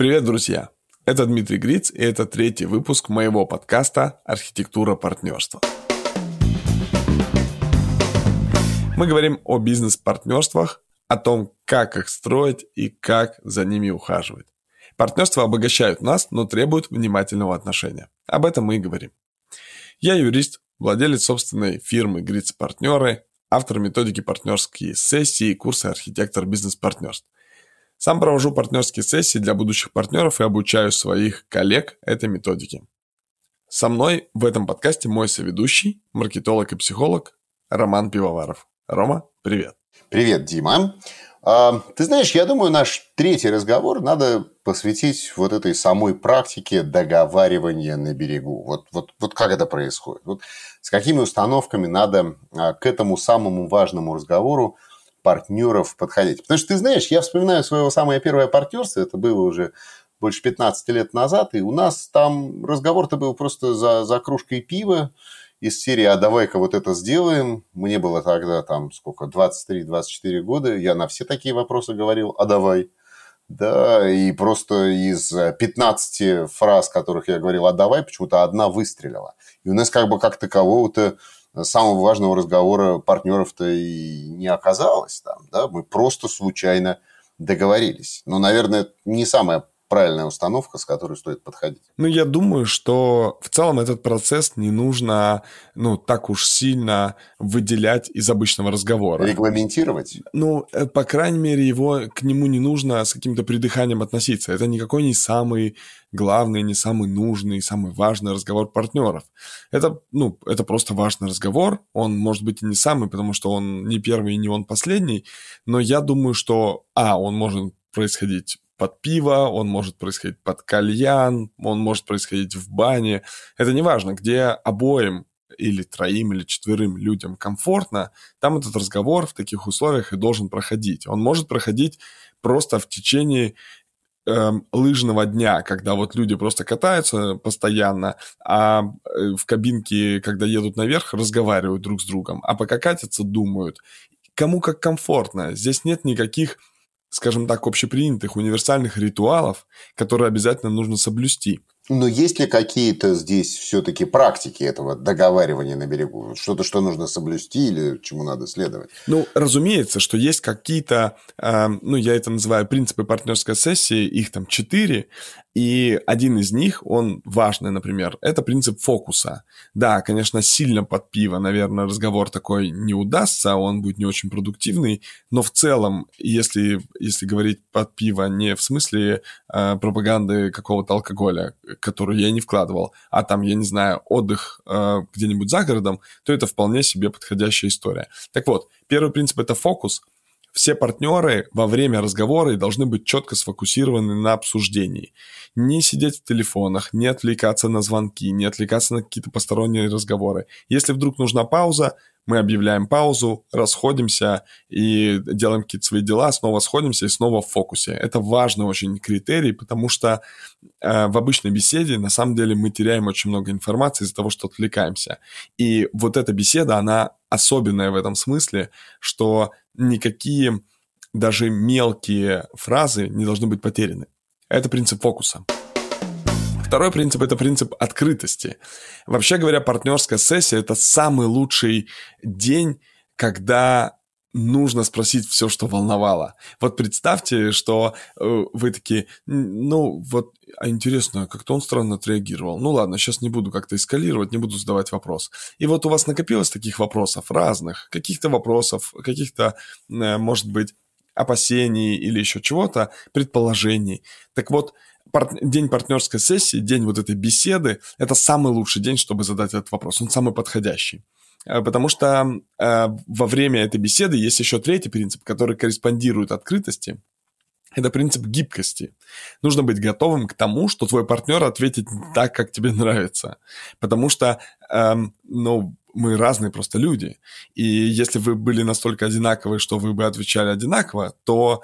Привет, друзья! Это Дмитрий Гриц, и это третий выпуск моего подкаста «Архитектура партнерства». Мы говорим о бизнес-партнерствах, о том, как их строить и как за ними ухаживать. Партнерства обогащают нас, но требуют внимательного отношения. Об этом мы и говорим. Я юрист, владелец собственной фирмы Гриц Партнеры, автор методики партнерские сессии и курса архитектор бизнес-партнерств. Сам провожу партнерские сессии для будущих партнеров и обучаю своих коллег этой методике. Со мной в этом подкасте мой соведущий, маркетолог и психолог Роман Пивоваров. Рома, привет. Привет, Дима. А, ты знаешь, я думаю, наш третий разговор надо посвятить вот этой самой практике договаривания на берегу. Вот, вот, вот как это происходит? Вот с какими установками надо а, к этому самому важному разговору партнеров подходить? Потому что ты знаешь, я вспоминаю своего самое первое партнерство, это было уже больше 15 лет назад, и у нас там разговор-то был просто за, за кружкой пива, из серии «А давай-ка вот это сделаем». Мне было тогда там сколько, 23-24 года. Я на все такие вопросы говорил «А давай». Да, и просто из 15 фраз, которых я говорил «А давай», почему-то одна выстрелила. И у нас как бы как такового-то самого важного разговора партнеров-то и не оказалось там, да, мы просто случайно договорились. Но, наверное, не самая правильная установка, с которой стоит подходить. Ну, я думаю, что в целом этот процесс не нужно, ну, так уж сильно выделять из обычного разговора. Регламентировать? Ну, э, по крайней мере, его к нему не нужно с каким-то придыханием относиться. Это никакой не самый главный, не самый нужный, самый важный разговор партнеров. Это, ну, это просто важный разговор. Он может быть и не самый, потому что он не первый и не он последний. Но я думаю, что, а, он может происходить под пиво, он может происходить под кальян, он может происходить в бане. Это не важно, где обоим или троим, или четверым людям комфортно, там этот разговор в таких условиях и должен проходить. Он может проходить просто в течение э, лыжного дня, когда вот люди просто катаются постоянно, а э, в кабинке, когда едут наверх, разговаривают друг с другом, а пока катятся, думают. Кому как комфортно. Здесь нет никаких скажем так, общепринятых универсальных ритуалов, которые обязательно нужно соблюсти. Но есть ли какие-то здесь все-таки практики этого договаривания на берегу? Что-то, что нужно соблюсти или чему надо следовать? Ну, разумеется, что есть какие-то, э, ну, я это называю принципы партнерской сессии, их там четыре, и один из них, он важный, например, это принцип фокуса. Да, конечно, сильно под пиво, наверное, разговор такой не удастся, он будет не очень продуктивный, но в целом, если, если говорить под пиво не в смысле э, пропаганды какого-то алкоголя, которую я не вкладывал, а там, я не знаю, отдых э, где-нибудь за городом, то это вполне себе подходящая история. Так вот, первый принцип – это фокус. Все партнеры во время разговора должны быть четко сфокусированы на обсуждении. Не сидеть в телефонах, не отвлекаться на звонки, не отвлекаться на какие-то посторонние разговоры. Если вдруг нужна пауза, мы объявляем паузу, расходимся и делаем какие-то свои дела, снова сходимся и снова в фокусе. Это важный очень критерий, потому что э, в обычной беседе на самом деле мы теряем очень много информации из-за того, что отвлекаемся. И вот эта беседа, она особенная в этом смысле, что никакие даже мелкие фразы не должны быть потеряны. Это принцип фокуса. Второй принцип – это принцип открытости. Вообще говоря, партнерская сессия – это самый лучший день, когда нужно спросить все, что волновало. Вот представьте, что э, вы такие, ну вот, а интересно, как-то он странно отреагировал. Ну ладно, сейчас не буду как-то эскалировать, не буду задавать вопрос. И вот у вас накопилось таких вопросов разных, каких-то вопросов, каких-то, э, может быть, опасений или еще чего-то, предположений. Так вот, пар- день партнерской сессии, день вот этой беседы, это самый лучший день, чтобы задать этот вопрос. Он самый подходящий. Э, потому что э, во время этой беседы есть еще третий принцип, который корреспондирует открытости. Это принцип гибкости. Нужно быть готовым к тому, что твой партнер ответит так, как тебе нравится. Потому что, эм, ну, мы разные просто люди. И если вы были настолько одинаковы, что вы бы отвечали одинаково, то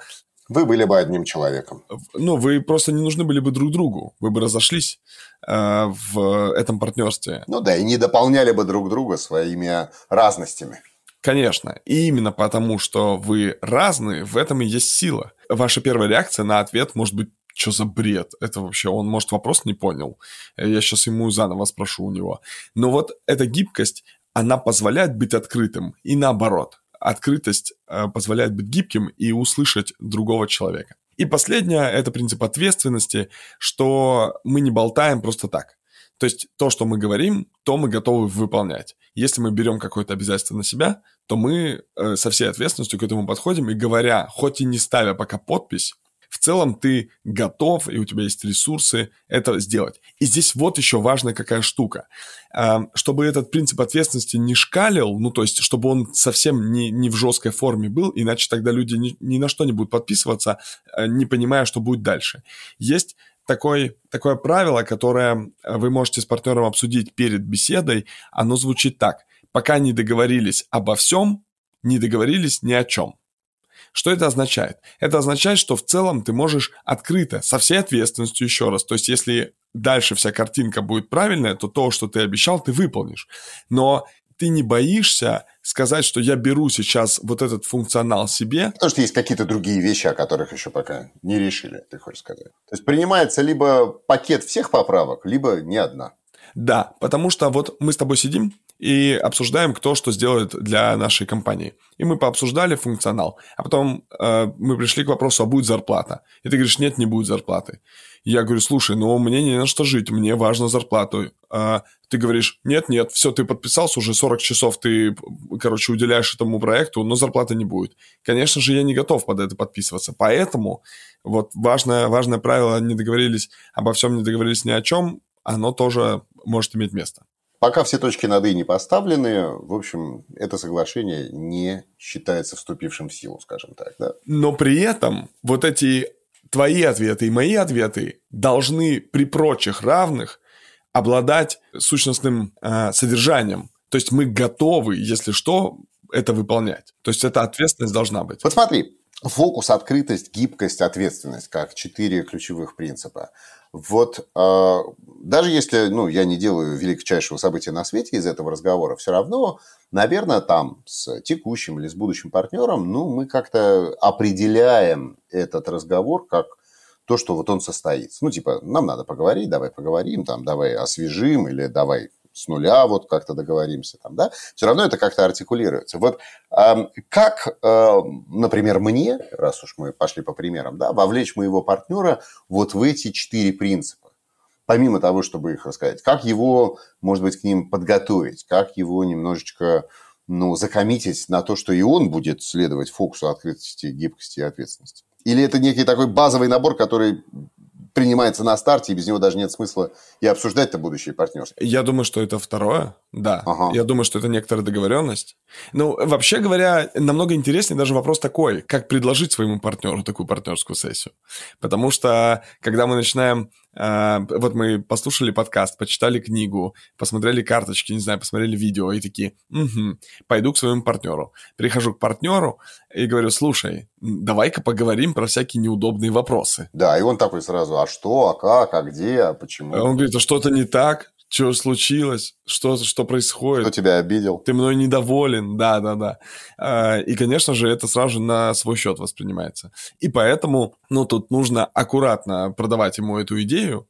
вы были бы одним человеком. Ну, вы просто не нужны были бы друг другу. Вы бы разошлись э, в этом партнерстве. Ну да, и не дополняли бы друг друга своими разностями. Конечно. И именно потому, что вы разные, в этом и есть сила. Ваша первая реакция на ответ может быть что за бред? Это вообще, он, может, вопрос не понял. Я сейчас ему заново спрошу у него. Но вот эта гибкость, она позволяет быть открытым и наоборот. Открытость э, позволяет быть гибким и услышать другого человека. И последнее – это принцип ответственности, что мы не болтаем просто так. То есть то, что мы говорим, то мы готовы выполнять. Если мы берем какое-то обязательство на себя, то мы э, со всей ответственностью к этому подходим и говоря, хоть и не ставя пока подпись, в целом ты готов, и у тебя есть ресурсы это сделать. И здесь вот еще важная какая штука. Эм, чтобы этот принцип ответственности не шкалил, ну, то есть, чтобы он совсем не, не в жесткой форме был, иначе тогда люди ни, ни на что не будут подписываться, э, не понимая, что будет дальше. Есть такой, такое правило, которое вы можете с партнером обсудить перед беседой, оно звучит так. Пока не договорились обо всем, не договорились ни о чем. Что это означает? Это означает, что в целом ты можешь открыто, со всей ответственностью еще раз. То есть, если дальше вся картинка будет правильная, то то, что ты обещал, ты выполнишь. Но ты не боишься сказать, что я беру сейчас вот этот функционал себе. Потому что есть какие-то другие вещи, о которых еще пока не решили, ты хочешь сказать. То есть принимается либо пакет всех поправок, либо не одна. Да, потому что вот мы с тобой сидим, и обсуждаем, кто что сделает для нашей компании. И мы пообсуждали функционал. А потом э, мы пришли к вопросу, а будет зарплата? И ты говоришь, нет, не будет зарплаты. Я говорю, слушай, ну мне не на что жить, мне важно зарплату. А ты говоришь, нет, нет, все, ты подписался, уже 40 часов ты, короче, уделяешь этому проекту, но зарплаты не будет. Конечно же, я не готов под это подписываться. Поэтому вот важное, важное правило, не договорились обо всем, не договорились ни о чем, оно тоже может иметь место. Пока все точки над «и» не поставлены, в общем, это соглашение не считается вступившим в силу, скажем так. Да? Но при этом вот эти твои ответы и мои ответы должны при прочих равных обладать сущностным э, содержанием. То есть мы готовы, если что, это выполнять. То есть эта ответственность должна быть. Вот смотри, фокус, открытость, гибкость, ответственность, как четыре ключевых принципа. Вот э, даже если ну, я не делаю величайшего события на свете из этого разговора, все равно, наверное, там с текущим или с будущим партнером, ну, мы как-то определяем этот разговор как то, что вот он состоится. Ну, типа, нам надо поговорить, давай поговорим, там, давай освежим или давай с нуля вот как-то договоримся там, да, все равно это как-то артикулируется. Вот как, например, мне, раз уж мы пошли по примерам, да, вовлечь моего партнера вот в эти четыре принципа, помимо того, чтобы их рассказать, как его, может быть, к ним подготовить, как его немножечко ну, закоммитить на то, что и он будет следовать фокусу открытости, гибкости и ответственности? Или это некий такой базовый набор, который принимается на старте, и без него даже нет смысла и обсуждать-то будущее партнерство. Я думаю, что это второе, да. Ага. Я думаю, что это некоторая договоренность. Ну, вообще говоря, намного интереснее даже вопрос такой, как предложить своему партнеру такую партнерскую сессию. Потому что, когда мы начинаем вот мы послушали подкаст, почитали книгу, посмотрели карточки, не знаю, посмотрели видео и такие, угу, пойду к своему партнеру. Прихожу к партнеру и говорю, слушай, давай-ка поговорим про всякие неудобные вопросы. Да, и он такой сразу, а что, а как, а где, а почему? Он говорит, а что-то не так, что случилось, что, что происходит. Кто тебя обидел? Ты мной недоволен, да-да-да. А, и, конечно же, это сразу же на свой счет воспринимается. И поэтому, ну, тут нужно аккуратно продавать ему эту идею,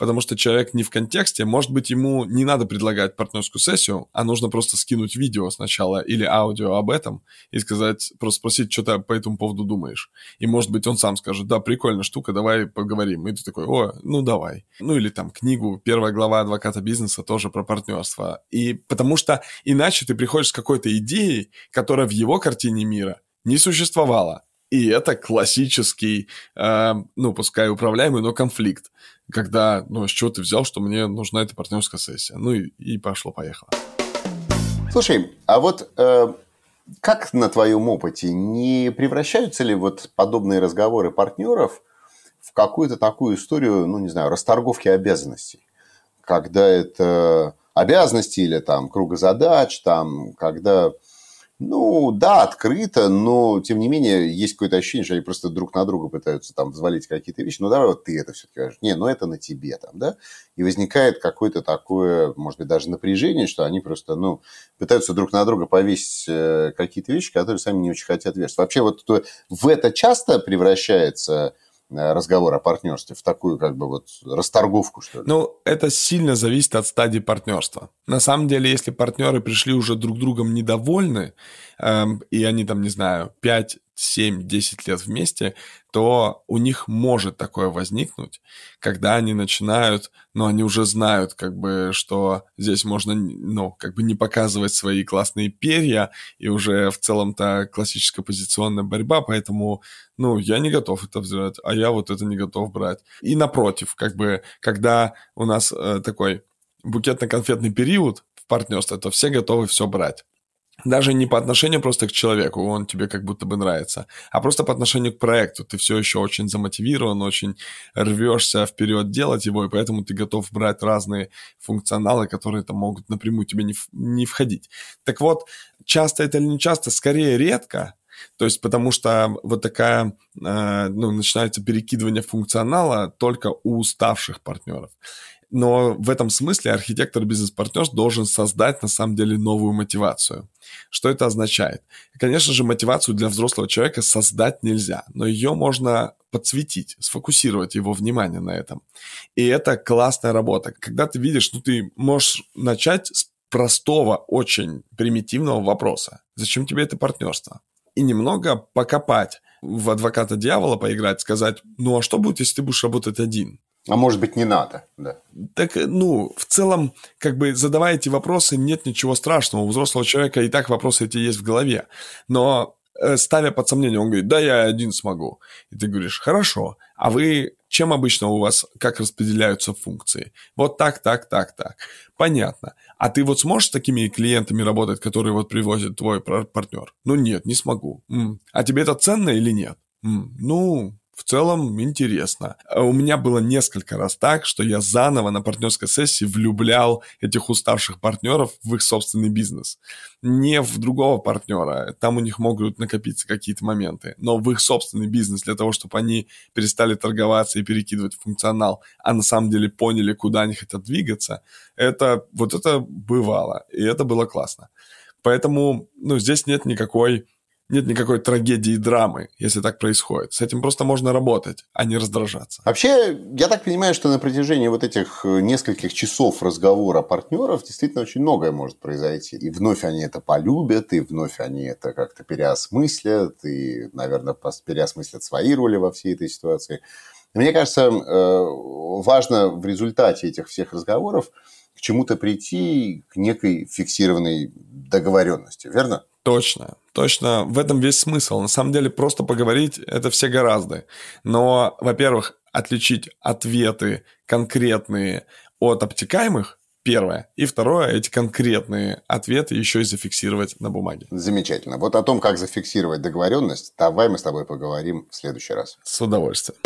потому что человек не в контексте, может быть, ему не надо предлагать партнерскую сессию, а нужно просто скинуть видео сначала или аудио об этом и сказать, просто спросить, что ты по этому поводу думаешь. И, может быть, он сам скажет, да, прикольная штука, давай поговорим. И ты такой, о, ну давай. Ну или там книгу, первая глава адвоката бизнеса тоже про партнерство. И потому что иначе ты приходишь с какой-то идеей, которая в его картине мира не существовала. И это классический, э, ну, пускай управляемый, но конфликт когда, ну, с чего ты взял, что мне нужна эта партнерская сессия? Ну и, и пошло-поехало. Слушай, а вот э, как на твоем опыте, не превращаются ли вот подобные разговоры партнеров в какую-то такую историю, ну, не знаю, расторговки обязанностей? Когда это обязанности или там круга задач, там, когда ну, да, открыто, но, тем не менее, есть какое-то ощущение, что они просто друг на друга пытаются там взвалить какие-то вещи. Ну, давай вот ты это все-таки говоришь. Не, ну, это на тебе там, да? И возникает какое-то такое, может быть, даже напряжение, что они просто, ну, пытаются друг на друга повесить э, какие-то вещи, которые сами не очень хотят вешать. Вообще, вот в это часто превращается разговор о партнерстве в такую как бы вот расторговку, что ли? Ну, это сильно зависит от стадии партнерства. На самом деле, если партнеры пришли уже друг другом недовольны, эм, и они там, не знаю, 5 7-10 лет вместе, то у них может такое возникнуть, когда они начинают, но они уже знают, как бы, что здесь можно, ну, как бы не показывать свои классные перья, и уже в целом-то классическая позиционная борьба, поэтому, ну, я не готов это взять, а я вот это не готов брать. И напротив, как бы, когда у нас э, такой букетно-конфетный период в партнерстве, то все готовы все брать. Даже не по отношению просто к человеку, он тебе как будто бы нравится, а просто по отношению к проекту. Ты все еще очень замотивирован, очень рвешься вперед делать его, и поэтому ты готов брать разные функционалы, которые там могут напрямую тебе не, не входить. Так вот, часто это или не часто, скорее редко, то есть потому что вот такая, э, ну, начинается перекидывание функционала только у уставших партнеров. Но в этом смысле архитектор бизнес-партнер должен создать на самом деле новую мотивацию. Что это означает? Конечно же, мотивацию для взрослого человека создать нельзя, но ее можно подсветить, сфокусировать его внимание на этом. И это классная работа. Когда ты видишь, ну ты можешь начать с простого, очень примитивного вопроса. Зачем тебе это партнерство? И немного покопать в адвоката дьявола поиграть, сказать, ну а что будет, если ты будешь работать один? А может быть, не надо, да. Так, ну, в целом, как бы задавая эти вопросы, нет ничего страшного. У взрослого человека и так вопросы эти есть в голове. Но э, ставя под сомнение, он говорит, да, я один смогу. И ты говоришь, хорошо, а вы чем обычно у вас, как распределяются функции? Вот так, так, так, так. Понятно. А ты вот сможешь с такими клиентами работать, которые вот привозит твой партнер? Ну нет, не смогу. М. А тебе это ценно или нет? М. Ну, в целом интересно. А у меня было несколько раз так, что я заново на партнерской сессии влюблял этих уставших партнеров в их собственный бизнес. Не в другого партнера, там у них могут накопиться какие-то моменты, но в их собственный бизнес для того, чтобы они перестали торговаться и перекидывать функционал, а на самом деле поняли, куда они хотят двигаться, это вот это бывало, и это было классно. Поэтому, ну, здесь нет никакой нет никакой трагедии и драмы, если так происходит. С этим просто можно работать, а не раздражаться. Вообще, я так понимаю, что на протяжении вот этих э, нескольких часов разговора партнеров действительно очень многое может произойти. И вновь они это полюбят, и вновь они это как-то переосмыслят, и, наверное, переосмыслят свои роли во всей этой ситуации. Мне кажется, э, важно в результате этих всех разговоров к чему-то прийти, к некой фиксированной договоренности, верно? Точно, точно. В этом весь смысл. На самом деле просто поговорить это все гораздо. Но, во-первых, отличить ответы конкретные от обтекаемых Первое. И второе, эти конкретные ответы еще и зафиксировать на бумаге. Замечательно. Вот о том, как зафиксировать договоренность, давай мы с тобой поговорим в следующий раз. С удовольствием.